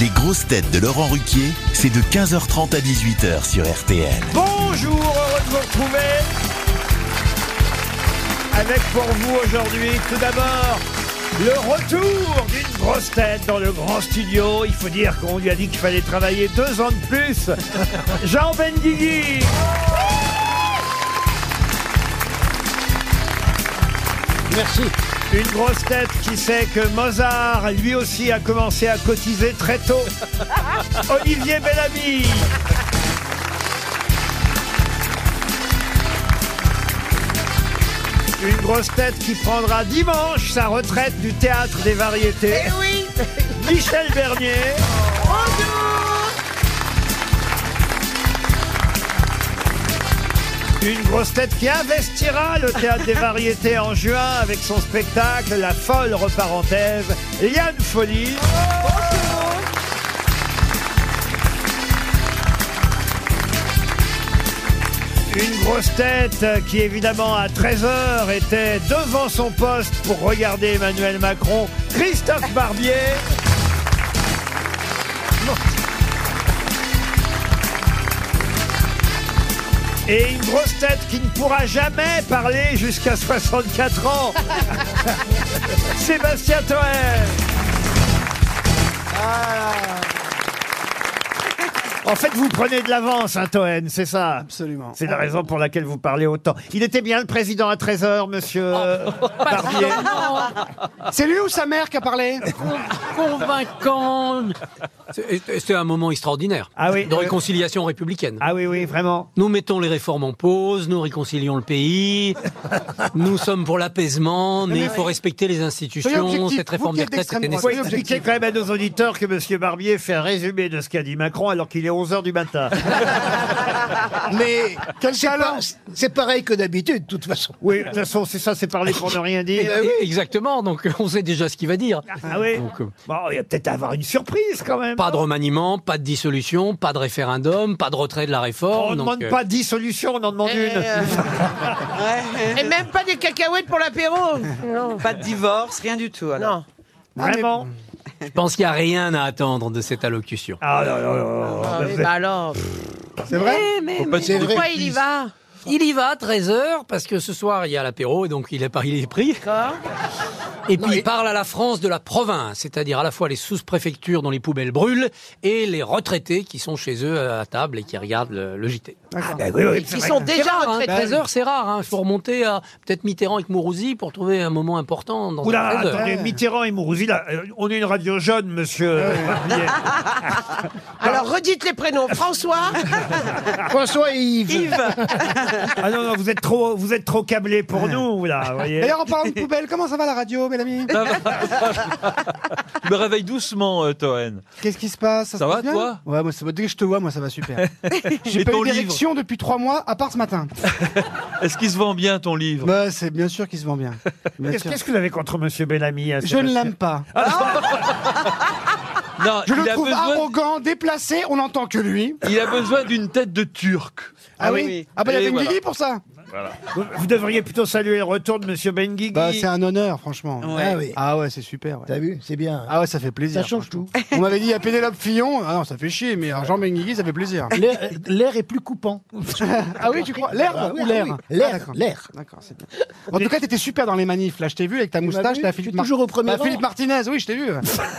Les grosses têtes de Laurent Ruquier, c'est de 15h30 à 18h sur RTL. Bonjour, heureux de vous retrouver. Avec pour vous aujourd'hui, tout d'abord, le retour d'une grosse tête dans le grand studio. Il faut dire qu'on lui a dit qu'il fallait travailler deux ans de plus. Jean Benguigui. Merci. Une grosse tête qui sait que Mozart, lui aussi, a commencé à cotiser très tôt. Olivier Bellamy. Une grosse tête qui prendra dimanche sa retraite du théâtre des variétés. Eh oui Michel Bernier. Une grosse tête qui investira le théâtre des variétés en juin avec son spectacle La folle reparenthèse, Liane Folie. Une grosse tête qui évidemment à 13h était devant son poste pour regarder Emmanuel Macron, Christophe Barbier. Et une grosse tête qui ne pourra jamais parler jusqu'à 64 ans. Sébastien Toer. En fait, vous prenez de l'avance, hein, Toen, c'est ça Absolument. C'est la raison pour laquelle vous parlez autant. Il était bien le président à 13h, monsieur euh, Barbier C'est lui ou sa mère qui a parlé convaincant. C'est- C'était un moment extraordinaire Ah oui. de réconciliation républicaine. Ah oui, oui, vraiment. Nous mettons les réformes en pause, nous réconcilions le pays, nous sommes pour l'apaisement, mais il faut respecter les Soyez institutions. objectif, Cette vous réforme qui des êtes retraites d'extrême était droite. Faut nécessaire. expliquer quand même à nos auditeurs que monsieur Barbier fait un résumé de ce qu'a dit Macron alors qu'il est 11h du matin. Mais c'est pas- c'est pareil que d'habitude, de toute façon. Oui, de toute façon, c'est ça, c'est parler pour ne rien dire. Exactement, donc on sait déjà ce qu'il va dire. Ah oui Donc, euh, Bon, il va peut-être avoir une surprise quand même. pas de remaniement, pas de dissolution, pas de référendum, pas de retrait de la On réforme. ne donc, demande euh, pas dissolution, on en demande une. Et même pas des cacahuètes pour l'apéro Pas de divorce, rien du tout. alors. Non. Vraiment Je pense qu'il n'y a rien à attendre de cette allocution. Ah non, non, non, non. Ah oui, bah alors, C'est vrai Mais, mais- C'est vrai. pourquoi il y va il y va à 13h parce que ce soir il y a l'apéro et donc il est, pas- il est pris. D'accord. Et puis il parle à la France de la province, c'est-à-dire à la fois les sous-préfectures dont les poubelles brûlent et les retraités qui sont chez eux à table et qui regardent le, le JT. Ah, ben oui, oui, c'est Ils sont déjà rare, hein, retraités. 13 heures, c'est rare. hein. Il faut remonter à peut-être Mitterrand avec Mourouzi pour trouver un moment important dans Oula, un 13 heures. attendez, Mitterrand et Mourouzi, là, euh, on est une radio jeune, monsieur. euh, Barbier. Alors redites les prénoms. François, François et Yves. Yves, Ah non, non, vous êtes trop, vous êtes trop câblé pour nous, là. D'ailleurs, en parlant de poubelle, comment ça va la radio, Mélanie Je me réveille doucement, euh, Toen. Qu'est-ce qui se passe? Ça se va, passe bien? toi? Ouais, moi, ça va- dès que je te vois, moi, ça va super. J'ai Et pas ton eu livre d'érection depuis trois mois, à part ce matin. Est-ce qu'il se vend bien ton livre? Bah, c'est bien sûr qu'il se vend bien. Bien Qu'est-ce sûr. qu'est-ce que vous avez contre monsieur Bellamy à Je ne Sébastien l'aime pas. Non, Je il, le a trouve besoin, arrogant, déplacé, on n'entend que lui. il a besoin d'une tête de turc. Ah, oui. oui Ah bah, il y Et avait une voilà. Pour ça Vous, vous devriez plutôt saluer le retour de monsieur Benguigui. Bah, c'est un honneur, franchement. Ouais. Ah oui. Ah ouais, c'est super. ouais. T'as vu C'est bien. Ah ouais, ça fait plaisir. Ça change franchement. On m'avait dit, a Pénélope Fillon. Ah non, ça fait chier, mais alors, Jean Benguigui, ça fait plaisir. L'air l'air est plus coupant. Ah oui, tu crois? L'herbe Ah oui, ou ah l'air oui. Ah, L'air, d'accord. l'air. D'accord, c'est bien. En tout cas, t'étais super dans les manifs. Là, je t'ai vu avec ta m'as moustache. vu T'as Je Philippe suis toujours au premier Bah, rang. Philippe Martinez, oui, je t'ai vu.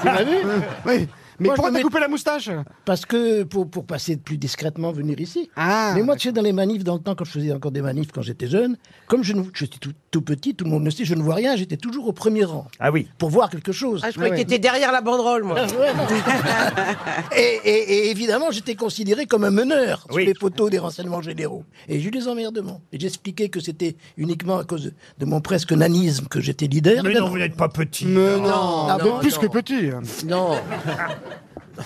Tu m'as vu oui. Mais Moi, pourquoi t'as coupé la moustache? Parce que pour, pour passer plus discrètement, venir ici. Ah. Mais moi, tu sais, dans les manifs, dans le temps, quand je faisais encore des manifs quand j'étais jeune, comme je, suis tout, tout petit, tout le monde le sait, je ne vois rien, j'étais toujours au premier rang. Ah oui. Pour voir quelque chose. ah, je croyais ouais. que t'étais derrière la banderole, moi. Ouais, non. et, et- et évidemment, j'étais considéré comme un meneur Oui. sur les photos des renseignements généraux. Et j'ai eu des emmerdements. Et j'expliquais que c'était uniquement à cause de, mon presque nanisme que j'étais leader. Mais non, vous n'êtes pas petit. Mais non, Non, ah, non, mais plus non. que petit. Non.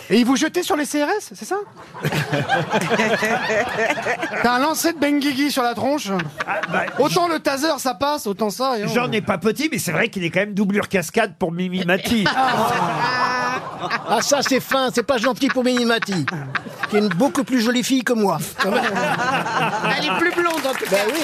Et ils vous jetaient sur les CRS, c'est ça T'as un lancer de Benguigui sur la tronche Ah, bah, Autant le taser ça passe, autant ça. et on- J'en ai pas petit, mais c'est vrai qu'il est quand même doublure cascade pour Mimi Mati. Ah, ça, c'est fin, c'est pas gentil pour Minimati, qui est une beaucoup plus jolie fille que moi. Elle est plus blonde en tout cas. Ben oui.